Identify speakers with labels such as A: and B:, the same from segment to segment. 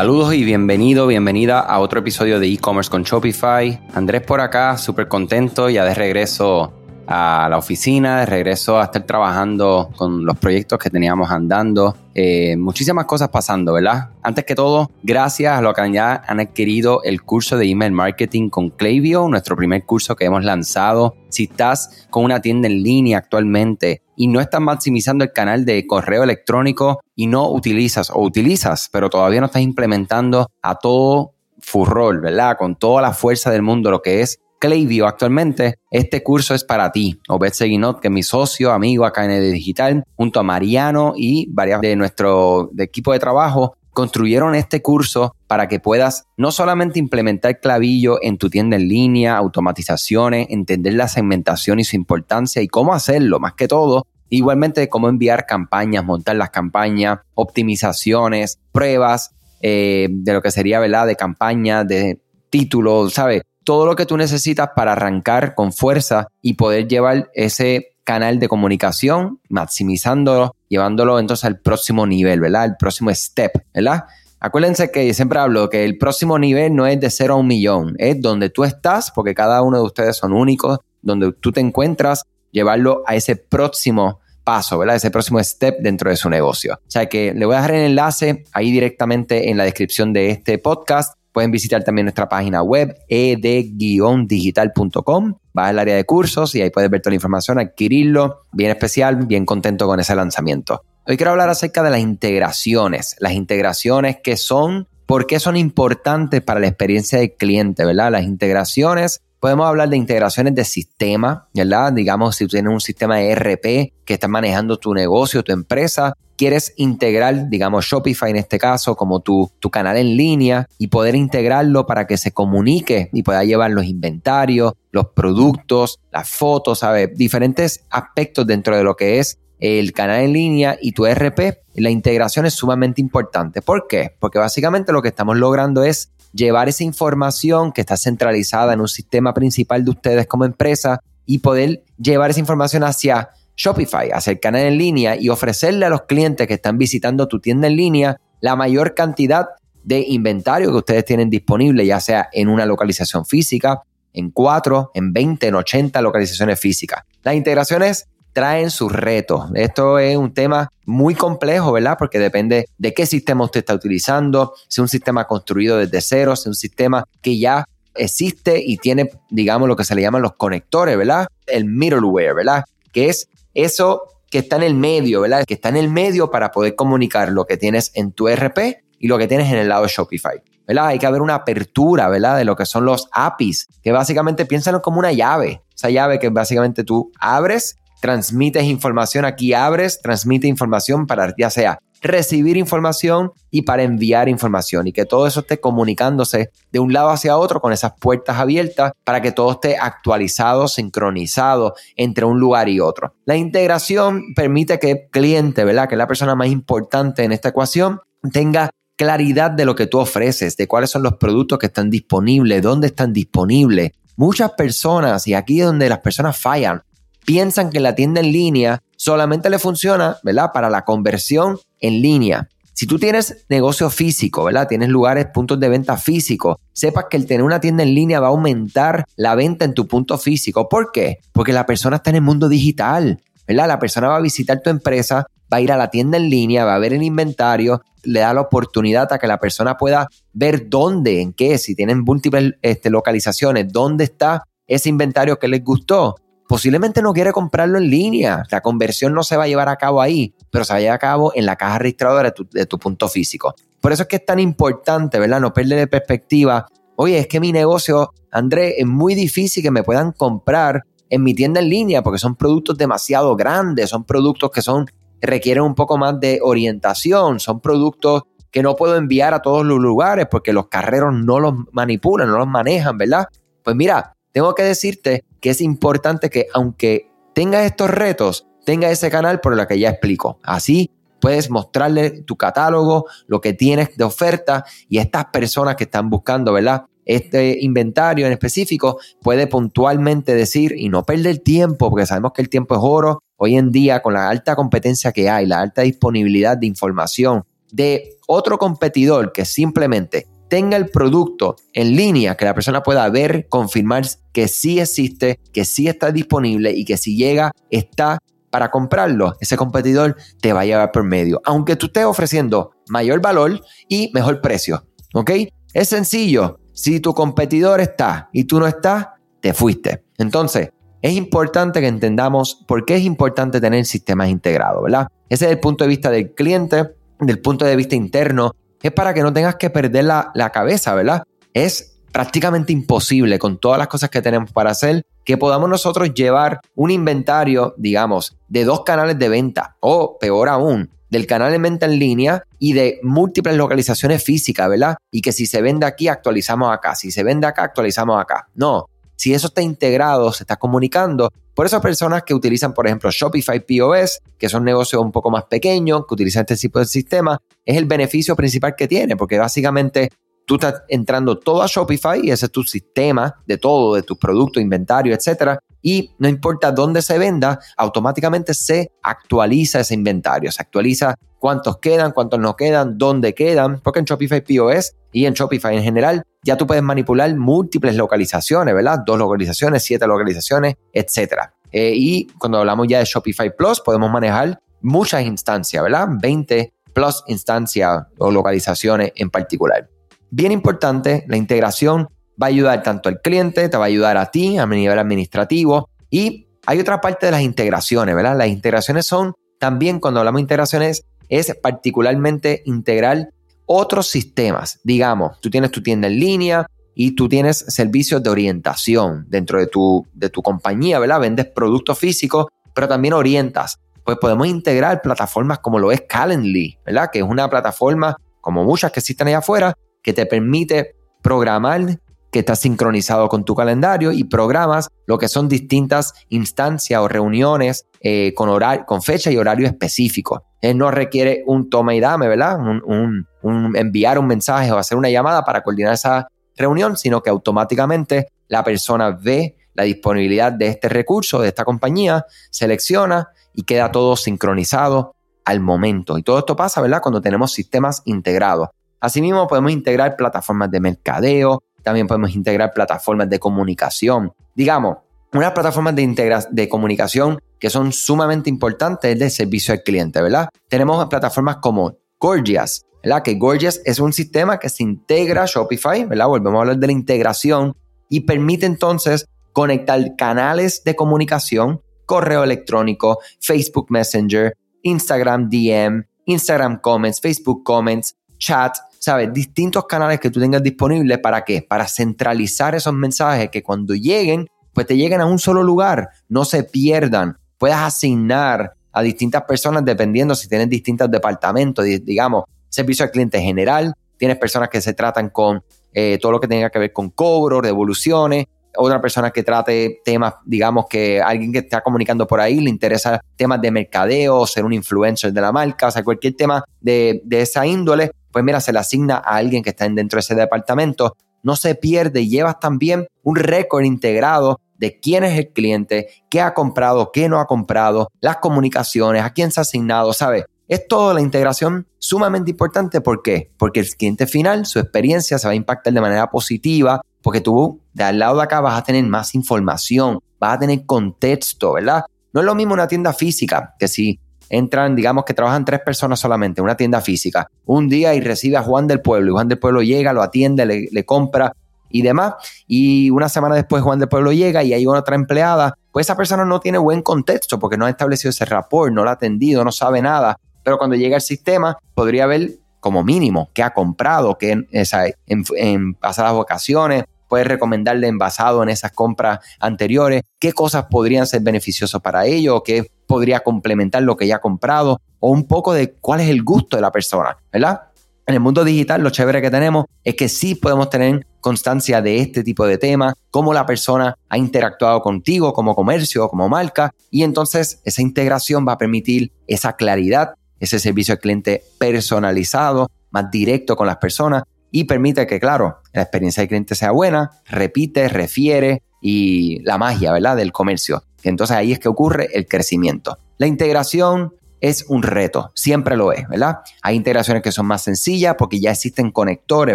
A: Saludos y bienvenido, bienvenida a otro episodio de e-commerce con Shopify. Andrés por acá, súper contento, ya de regreso a la oficina, de regreso a estar trabajando con los proyectos que teníamos andando. Eh, muchísimas cosas pasando, ¿verdad? Antes que todo, gracias a los que ya han adquirido el curso de email marketing con Klaviyo, nuestro primer curso que hemos lanzado. Si estás con una tienda en línea actualmente y no estás maximizando el canal de correo electrónico y no utilizas o utilizas, pero todavía no estás implementando a todo furrol, ¿verdad? Con toda la fuerza del mundo lo que es Klaviyo actualmente, este curso es para ti. Obed Seguinot, que es mi socio, amigo acá en el digital, junto a Mariano y varias de nuestro equipo de trabajo, construyeron este curso para que puedas no solamente implementar clavillo en tu tienda en línea, automatizaciones, entender la segmentación y su importancia y cómo hacerlo, más que todo, igualmente cómo enviar campañas, montar las campañas, optimizaciones, pruebas eh, de lo que sería, ¿verdad? De campaña, de títulos, ¿sabes? todo lo que tú necesitas para arrancar con fuerza y poder llevar ese canal de comunicación, maximizándolo, llevándolo entonces al próximo nivel, ¿verdad? El próximo step, ¿verdad? Acuérdense que siempre hablo que el próximo nivel no es de cero a un millón, es donde tú estás, porque cada uno de ustedes son únicos, donde tú te encuentras, llevarlo a ese próximo paso, ¿verdad? Ese próximo step dentro de su negocio. O sea que le voy a dejar el enlace ahí directamente en la descripción de este podcast Pueden visitar también nuestra página web ed-digital.com. Vas al área de cursos y ahí puedes ver toda la información, adquirirlo. Bien especial, bien contento con ese lanzamiento. Hoy quiero hablar acerca de las integraciones. Las integraciones que son, por qué son importantes para la experiencia del cliente, ¿verdad? Las integraciones Podemos hablar de integraciones de sistema, ¿verdad? Digamos, si tú tienes un sistema de ERP que está manejando tu negocio, tu empresa, quieres integrar, digamos, Shopify en este caso, como tu, tu canal en línea y poder integrarlo para que se comunique y pueda llevar los inventarios, los productos, las fotos, ¿sabes? Diferentes aspectos dentro de lo que es el canal en línea y tu ERP, la integración es sumamente importante. ¿Por qué? Porque básicamente lo que estamos logrando es llevar esa información que está centralizada en un sistema principal de ustedes como empresa y poder llevar esa información hacia Shopify, hacia el canal en línea y ofrecerle a los clientes que están visitando tu tienda en línea la mayor cantidad de inventario que ustedes tienen disponible, ya sea en una localización física, en 4, en 20, en 80 localizaciones físicas. Las integraciones traen sus retos. Esto es un tema muy complejo, ¿verdad? Porque depende de qué sistema usted está utilizando, si es un sistema construido desde cero, si es un sistema que ya existe y tiene, digamos, lo que se le llaman los conectores, ¿verdad? El middleware, ¿verdad? Que es eso que está en el medio, ¿verdad? Que está en el medio para poder comunicar lo que tienes en tu RP y lo que tienes en el lado de Shopify. ¿verdad? Hay que haber una apertura, ¿verdad? De lo que son los APIs, que básicamente piénsalo como una llave. Esa llave que básicamente tú abres transmites información, aquí abres, transmite información para ya sea recibir información y para enviar información y que todo eso esté comunicándose de un lado hacia otro con esas puertas abiertas para que todo esté actualizado, sincronizado entre un lugar y otro. La integración permite que el cliente, ¿verdad? Que la persona más importante en esta ecuación, tenga claridad de lo que tú ofreces, de cuáles son los productos que están disponibles, dónde están disponibles. Muchas personas, y aquí es donde las personas fallan, piensan que la tienda en línea solamente le funciona, ¿verdad? Para la conversión en línea. Si tú tienes negocio físico, ¿verdad? Tienes lugares, puntos de venta físicos, sepas que el tener una tienda en línea va a aumentar la venta en tu punto físico. ¿Por qué? Porque la persona está en el mundo digital, ¿verdad? La persona va a visitar tu empresa, va a ir a la tienda en línea, va a ver el inventario, le da la oportunidad a que la persona pueda ver dónde, en qué, si tienen múltiples este, localizaciones, dónde está ese inventario que les gustó posiblemente no quiere comprarlo en línea. La conversión no se va a llevar a cabo ahí, pero se va a llevar a cabo en la caja registradora de tu, punto físico. Por eso es que es tan importante, ¿verdad? No perder de perspectiva. Oye, es que mi negocio, André, es muy difícil que me puedan comprar en mi tienda en línea porque son productos demasiado grandes, son productos que son requieren un poco más de orientación, son productos que no puedo enviar a todos los lugares porque los carreros no los manipulan, no los manejan, ¿verdad? Pues mira, tengo que decirte que es importante que aunque tengas estos retos, tenga ese canal por el que ya explico. Así puedes mostrarle tu catálogo, lo que tienes de oferta y estas personas que están buscando, ¿verdad? Este inventario en específico puede puntualmente decir y no perder tiempo, porque sabemos que el tiempo es oro. Hoy en día, con la alta competencia que hay, la alta disponibilidad de información, de otro competidor que simplemente tenga el producto en línea, que la persona pueda ver, confirmar que sí existe, que sí está disponible y que si llega está para comprarlo, ese competidor te va a llevar por medio, aunque tú estés ofreciendo mayor valor y mejor precio. ¿Ok? Es sencillo. Si tu competidor está y tú no estás, te fuiste. Entonces, es importante que entendamos por qué es importante tener sistemas integrados, ¿verdad? Ese es el punto de vista del cliente, del punto de vista interno. Es para que no tengas que perder la, la cabeza, ¿verdad? Es prácticamente imposible con todas las cosas que tenemos para hacer que podamos nosotros llevar un inventario, digamos, de dos canales de venta o peor aún, del canal de venta en línea y de múltiples localizaciones físicas, ¿verdad? Y que si se vende aquí, actualizamos acá, si se vende acá, actualizamos acá. No, si eso está integrado, se está comunicando. Por eso personas que utilizan, por ejemplo, Shopify POS, que son negocios un poco más pequeños, que utilizan este tipo de sistema, es el beneficio principal que tiene, porque básicamente tú estás entrando todo a Shopify y ese es tu sistema de todo, de tus productos, inventario, etcétera. Y no importa dónde se venda, automáticamente se actualiza ese inventario, se actualiza cuántos quedan, cuántos no quedan, dónde quedan, porque en Shopify POS y en Shopify en general ya tú puedes manipular múltiples localizaciones, ¿verdad? Dos localizaciones, siete localizaciones, etcétera. Eh, y cuando hablamos ya de Shopify Plus, podemos manejar muchas instancias, ¿verdad? 20 plus instancias o localizaciones en particular. Bien importante, la integración va a ayudar tanto al cliente, te va a ayudar a ti a nivel administrativo y hay otra parte de las integraciones, ¿verdad? Las integraciones son también, cuando hablamos de integraciones, es particularmente integrar otros sistemas. Digamos, tú tienes tu tienda en línea y tú tienes servicios de orientación dentro de tu, de tu compañía, ¿verdad? Vendes productos físicos, pero también orientas. Pues podemos integrar plataformas como lo es Calendly, ¿verdad? Que es una plataforma, como muchas que existen allá afuera, que te permite programar que está sincronizado con tu calendario y programas lo que son distintas instancias o reuniones eh, con, con fecha y horario específico. Él no requiere un toma y dame, ¿verdad? Un, enviar un mensaje o hacer una llamada para coordinar esa reunión, sino que automáticamente la persona ve la disponibilidad de este recurso, de esta compañía, selecciona y queda todo sincronizado al momento. Y todo esto pasa, ¿verdad? Cuando tenemos sistemas integrados. Asimismo, podemos integrar plataformas de mercadeo, también podemos integrar plataformas de comunicación. Digamos, unas plataformas de, de comunicación que son sumamente importantes es de servicio al cliente, ¿verdad? Tenemos plataformas como Gorgias, ¿verdad? Que Gorgias es un sistema que se integra a Shopify, ¿verdad? Volvemos a hablar de la integración y permite entonces conectar canales de comunicación, correo electrónico, Facebook Messenger, Instagram DM, Instagram Comments, Facebook Comments, chat, ¿sabes? Distintos canales que tú tengas disponibles. ¿Para qué? Para centralizar esos mensajes que cuando lleguen, pues te lleguen a un solo lugar, no se pierdan. Puedas asignar a distintas personas dependiendo si tienes distintos departamentos, digamos, servicio al cliente general, tienes personas que se tratan con eh, todo lo que tenga que ver con cobro, devoluciones, otra persona que trate temas, digamos que alguien que está comunicando por ahí le interesa temas de mercadeo, ser un influencer de la marca, o sea, cualquier tema de, de esa índole, pues mira, se le asigna a alguien que está dentro de ese departamento. No se pierde llevas también un récord integrado de quién es el cliente, qué ha comprado, qué no ha comprado, las comunicaciones, a quién se ha asignado, ¿sabes? Es toda la integración sumamente importante. ¿Por qué? Porque el cliente final, su experiencia se va a impactar de manera positiva, porque tú de al lado de acá vas a tener más información, vas a tener contexto, ¿verdad? No es lo mismo una tienda física, que si entran, digamos que trabajan tres personas solamente, una tienda física, un día y recibe a Juan del Pueblo, y Juan del Pueblo llega, lo atiende, le, compra y demás, y una semana después Juan del Pueblo llega y hay otra empleada, pues esa persona no tiene buen contexto porque no ha establecido ese rapport, no lo ha atendido, no sabe nada, pero cuando llega el sistema podría ver como mínimo qué ha comprado, qué en, pasadas ocasiones, puede recomendarle en basado en esas compras anteriores, qué cosas podrían ser beneficiosas para ellos, qué podría complementar lo que ya ha comprado, o un poco de cuál es el gusto de la persona, ¿verdad? En el mundo digital, lo chévere que tenemos es que sí podemos tener constancia de este tipo de temas, cómo la persona ha interactuado contigo como comercio, como marca, y entonces esa integración va a permitir esa claridad, ese servicio al cliente personalizado, más directo con las personas, y permite que, claro, la experiencia del cliente sea buena, repite, refiere y la magia, ¿verdad?, del comercio. Entonces ahí es que ocurre el crecimiento. La integración es un reto, siempre lo es, ¿verdad? Hay integraciones que son más sencillas porque ya existen conectores,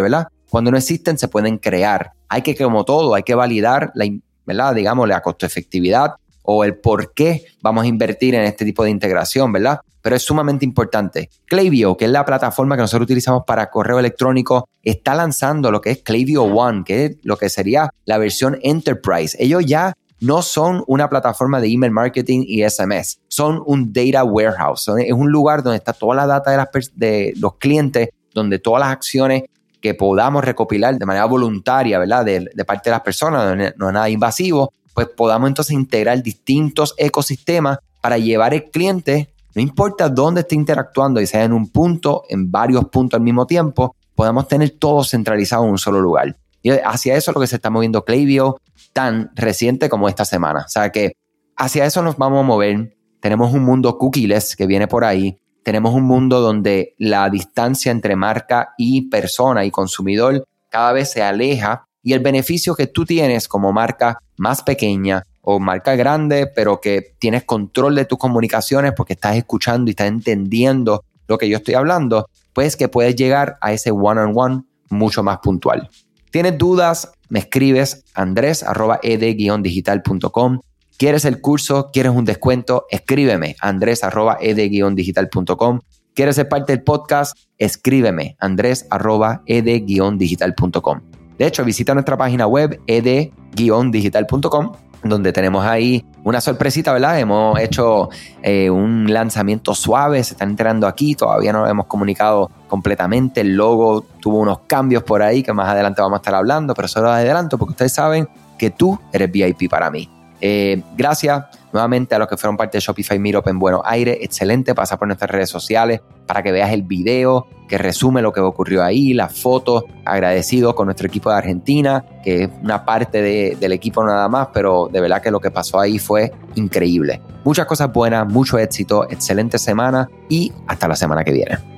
A: ¿verdad? Cuando no existen se pueden crear. Hay que, como todo, hay que validar la, ¿verdad? Digamos, la costo efectividad o el por qué vamos a invertir en este tipo de integración, ¿verdad? Pero es sumamente importante. Klaviyo, que es la plataforma que nosotros utilizamos para correo electrónico, está lanzando lo que es Klaviyo One, que es lo que sería la versión Enterprise. Ellos ya no son una plataforma de email marketing y SMS, son un data warehouse, es un lugar donde está toda la data de, los clientes, donde todas las acciones que podamos recopilar de manera voluntaria, ¿verdad? De, de parte de las personas, no es nada invasivo, pues podamos entonces integrar distintos ecosistemas para llevar el cliente, no importa dónde esté interactuando, y sea en un punto, en varios puntos al mismo tiempo, podamos tener todo centralizado en un solo lugar. Y hacia eso es lo que se está moviendo Klaviyo tan reciente como esta semana. O sea que hacia eso nos vamos a mover. Tenemos un mundo cookieless que viene por ahí. Tenemos un mundo donde la distancia entre marca y persona y consumidor cada vez se aleja y el beneficio que tú tienes como marca más pequeña o marca grande, pero que tienes control de tus comunicaciones porque estás escuchando y estás entendiendo lo que yo estoy hablando, pues que puedes llegar a ese one-on-one mucho más puntual. ¿Tienes dudas? Me escribes andres.ed-digital.com. ¿Quieres el curso? ¿Quieres un descuento? Escríbeme andres.ed-digital.com. ¿Quieres ser parte del podcast? Escríbeme andres.ed-digital.com. De hecho, visita nuestra página web ed-digital.com donde tenemos ahí una sorpresita, ¿verdad? Hemos hecho eh, un lanzamiento suave, se están enterando aquí, todavía no lo hemos comunicado completamente, el logo tuvo unos cambios por ahí que más adelante vamos a estar hablando, pero solo adelanto porque ustedes saben que tú eres VIP para mí. Eh, gracias nuevamente a los que fueron parte de Shopify Meetup en Buenos Aires. Excelente, pasa por nuestras redes sociales para que veas el video que resume lo que ocurrió ahí, las fotos. Agradecido con nuestro equipo de Argentina, que es una parte del equipo nada más, pero de verdad que lo que pasó ahí fue increíble. Muchas cosas buenas, mucho éxito, excelente semana y hasta la semana que viene.